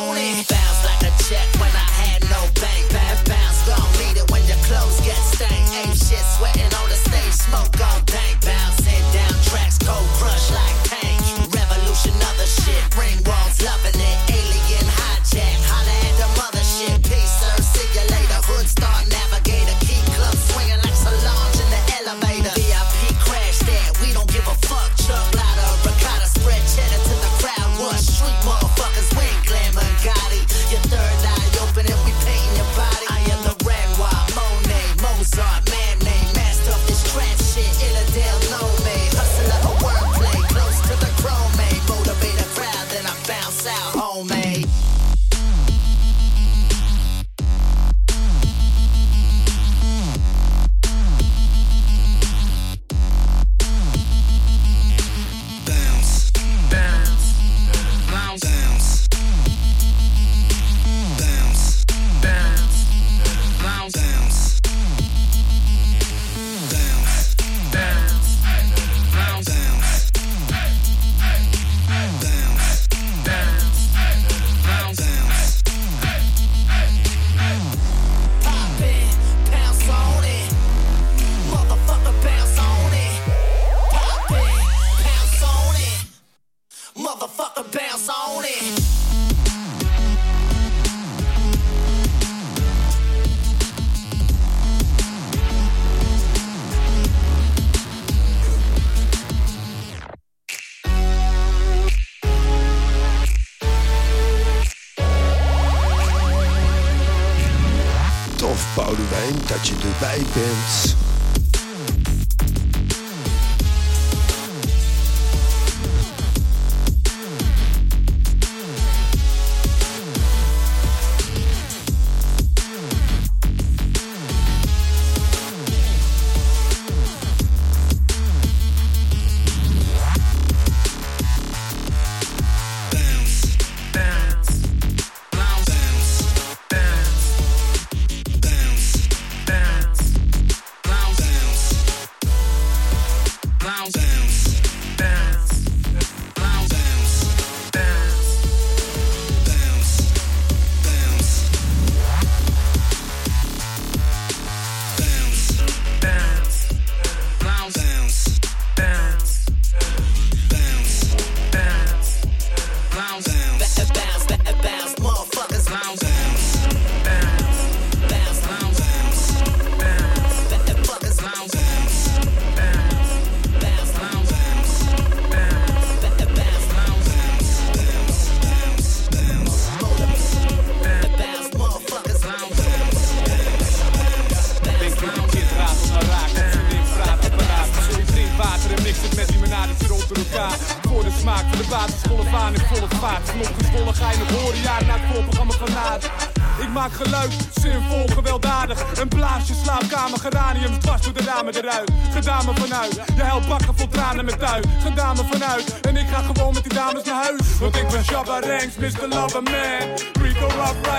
on it. Bounce like a check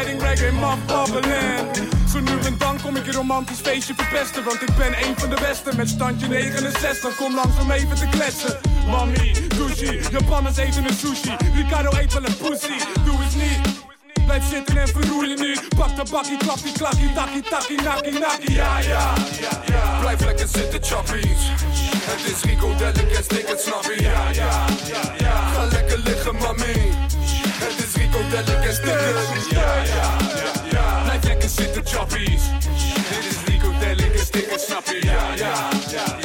Riding, Reggae, Muff, Bubbling. Zo nu en dan kom ik je romantisch feestje verpesten Want ik ben een van de beste met standje 69 Kom langs om even te kletsen Mami, douchie, Japanners eten een sushi Ricardo eet wel een pussy, doe eens niet Blijf zitten en verroer je niet Pak de bakkie, klapkie, klakkie, takkie, takkie, nakkie, nakkie Ja, ja, ja, ja Blijf lekker zitten, choppies. Het is Rico Delicate, stik het, snap je? Ja, ja, ja, ja. Ga lekker liggen, mami. Het is Rico Delicate, stik het. Ja, ja, ja. Blijf lekker zitten, choppies. Dit is Rico stik het, snap je? Ja, ja, ja,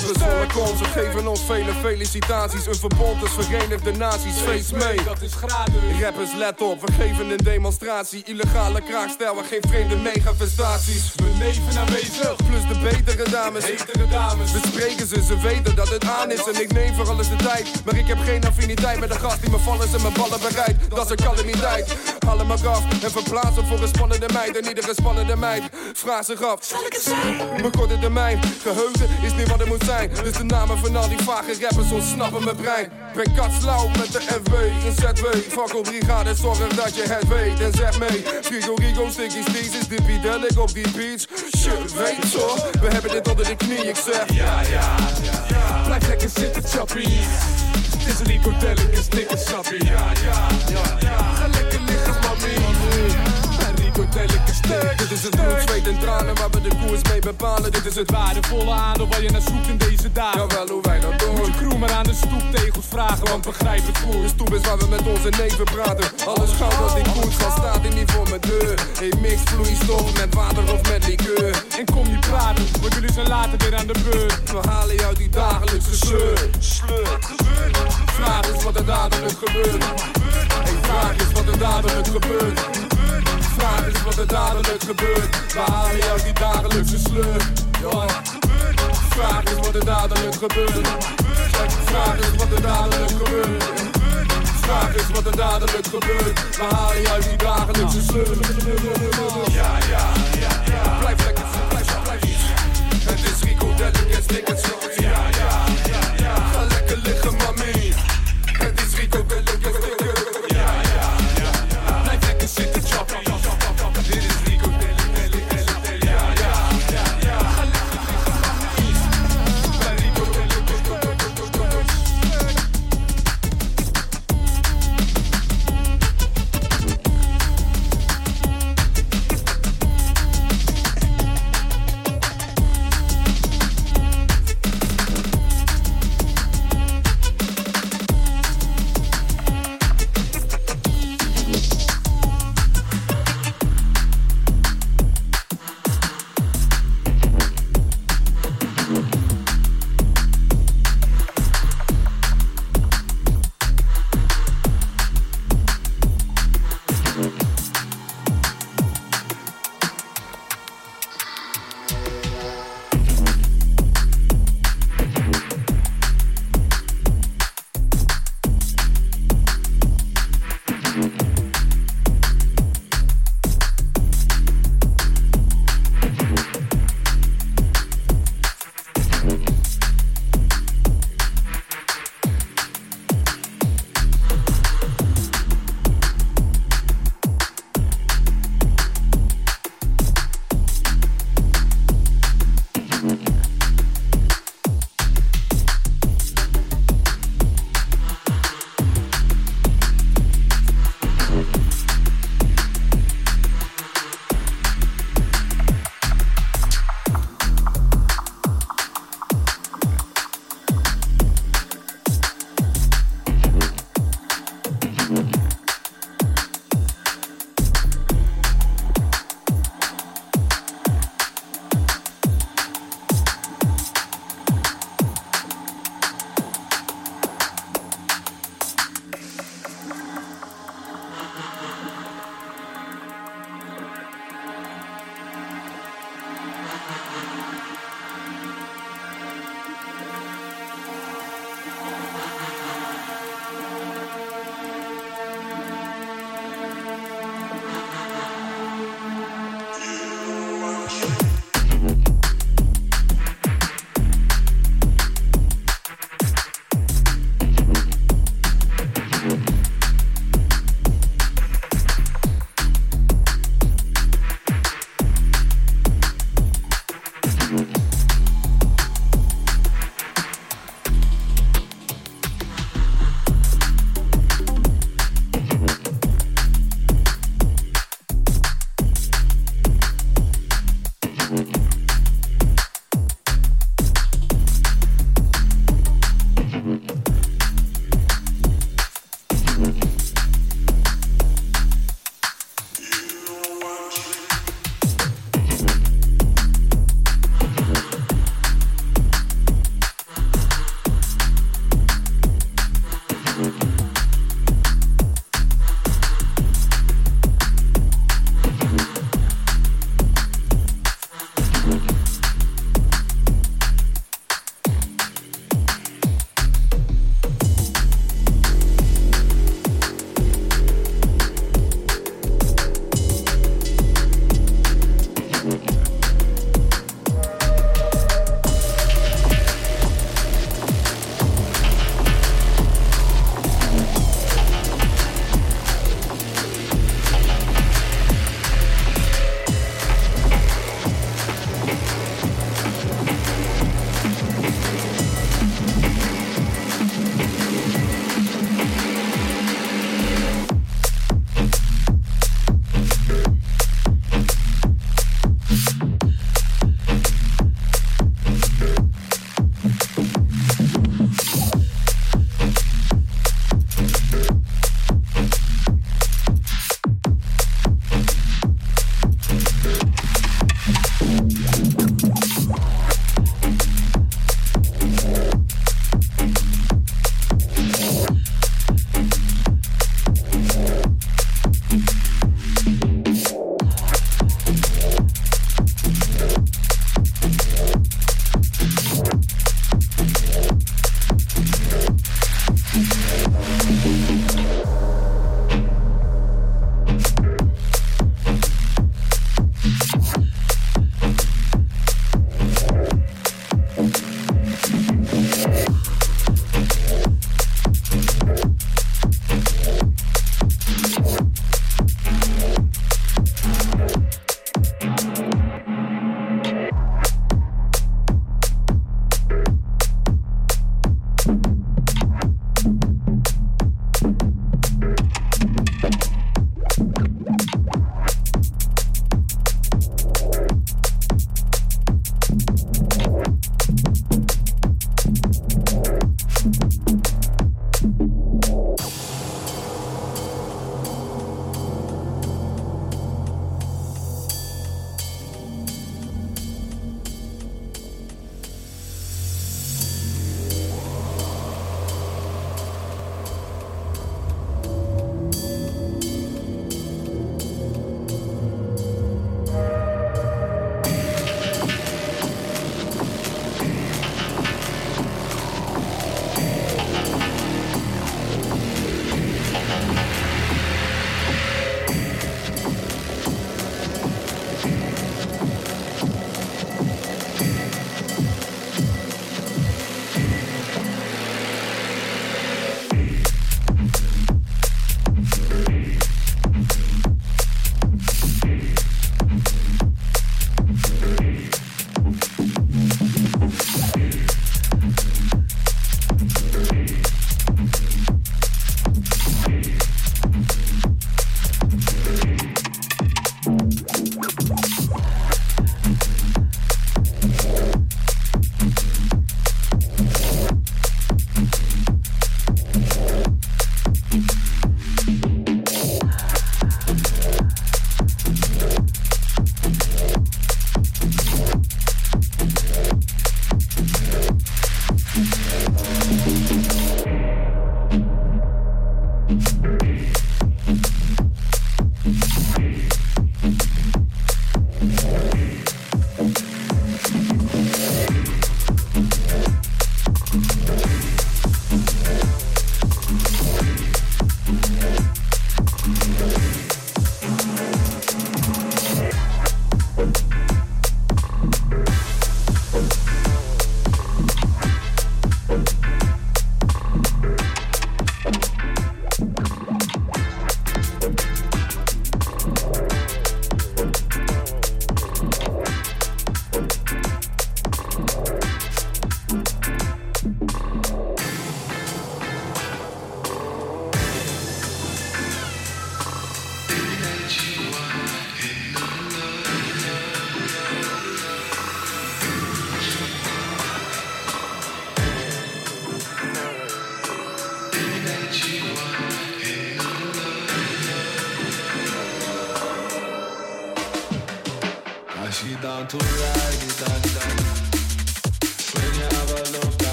Kons, we geven ons vele felicitaties. Een verbond is Verenigde Naties, feest mee. Dat is gratis Rappers, let op, we geven een demonstratie. Illegale kraakstijl, we geen vreemde megafestaties. Mijn neven aanwezig Plus de betere dames. Hetere dames We spreken ze, ze weten dat het aan is en ik neem voor alles de tijd. Maar ik heb geen affiniteit met een gast die me vallen en mijn ballen bereidt. Dat is een calamiteit. Haal hem maar af en verplaats hem voor een spannende meid. En iedere spannende meid vraagt zich af. Zal ik het zijn? Mijn korte termijn, geheugen is niet wat het moet zijn. Dus de namen van al die vage rappers ontsnappen mijn brein. Ben katslauw met de FW in ZW. Fuck op brigade, zorg dat je het weet. En zeg mee, Frigo Rigo, Stickies, Thesis, Dippy Delic op die beats. Shit, weet zo, we hebben dit onder de knie, ik zeg. Ja, ja, ja, ja. Blijf lekker zitten, choppies is Rico Delicus, dikke sappie. Ja, ja, ja, ja. Ga lekker liggen, Dit is het bloed, zweet en tranen waar we de koers mee bepalen. Dit is het waardevolle aandeel waar je naar zoekt in deze dagen. Jawel, hoe wij dat doen. Moet je crew aan de stoeptegels vragen, want begrijp het goed. De stoep is waar we met onze neven praten. Alles goud dat in koers van staat in niet voor mijn deur. Hey, mix vloeistof met water of met liqueur. En kom niet praten, want jullie zijn later weer aan de beurt. We halen je uit die dagelijkse sleur. Vraag is wat er dadelijk gebeurt. Hey, vraag is wat er dadelijk gebeurt. Vraag is wat er dadelijk gebeurt. We halen uit die dagelijkse sleur. Ja. Vraag is wat er dadelijk gebeurt. Vraag is wat er dadelijk gebeurt. Vraag is wat er dadelijk gebeurt. We halen uit die dagelijkse sleur. Ja, ja.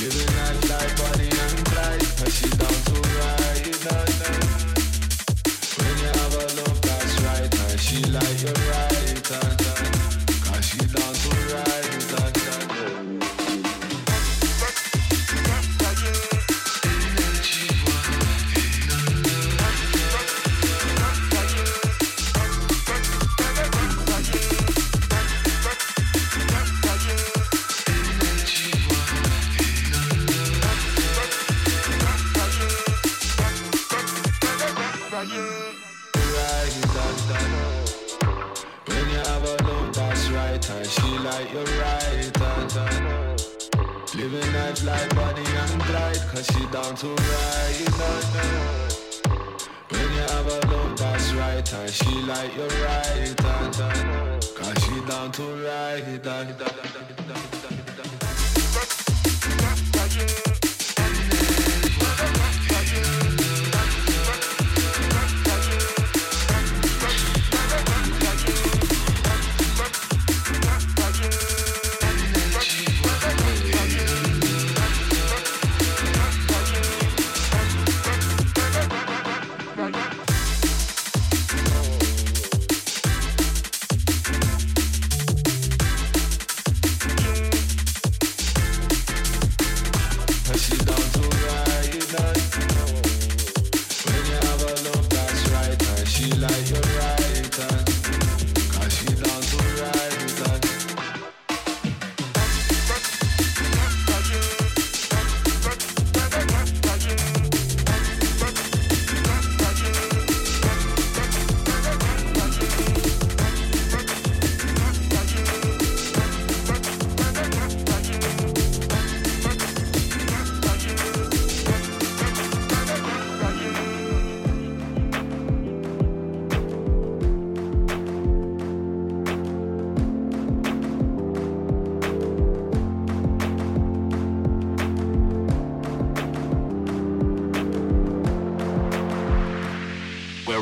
Living that life body and bright cause she down to ride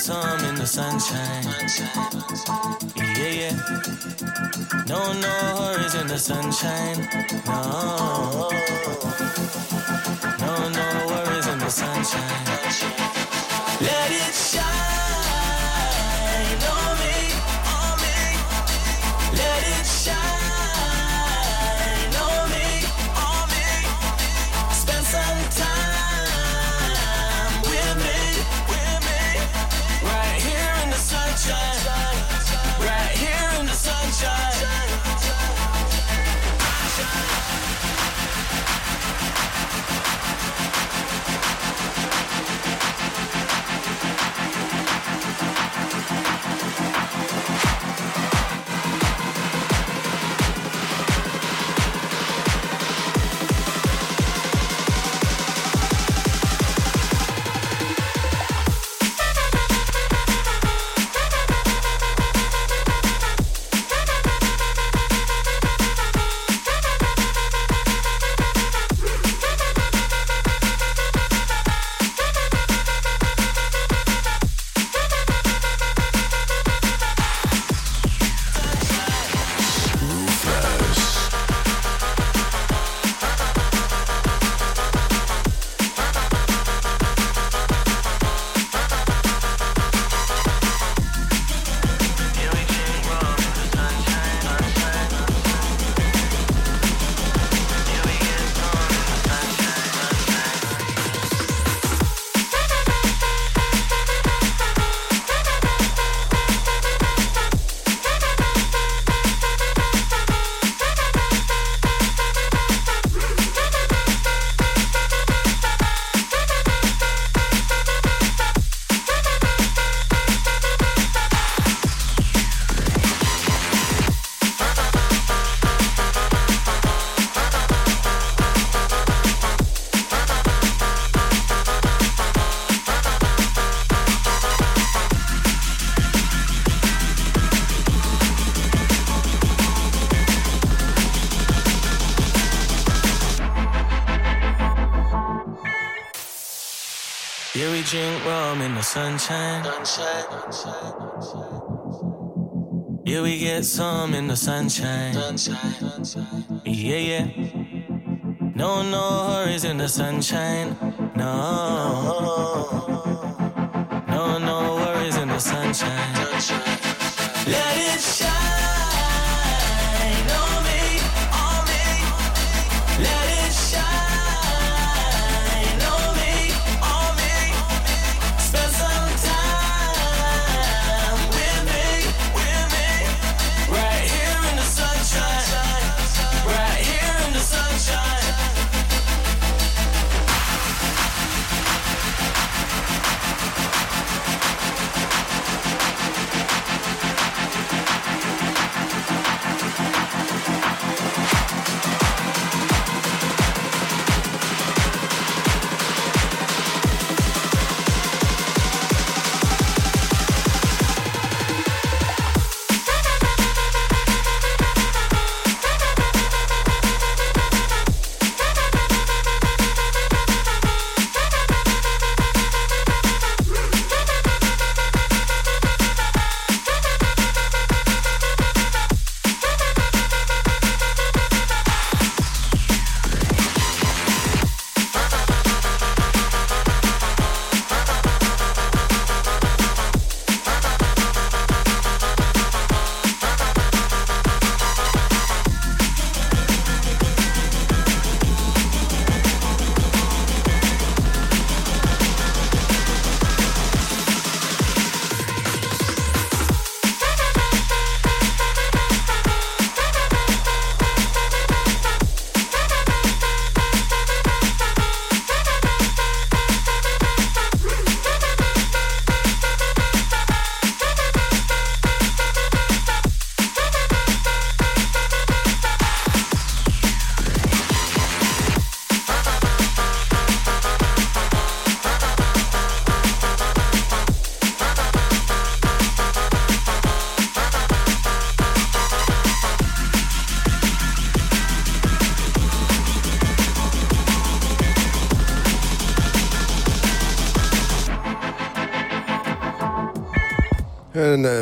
some in the sunshine. Yeah, yeah. No, no worries in the sunshine. No. No, no worries in the sunshine. Let it shine. drink rum in the sunshine. Yeah, we get some in the sunshine. Yeah, yeah. No, no hurries in the sunshine. No. No, no worries in the sunshine. Let it shine.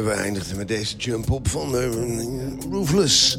We eindigden met deze jump-op van eh, Roofless.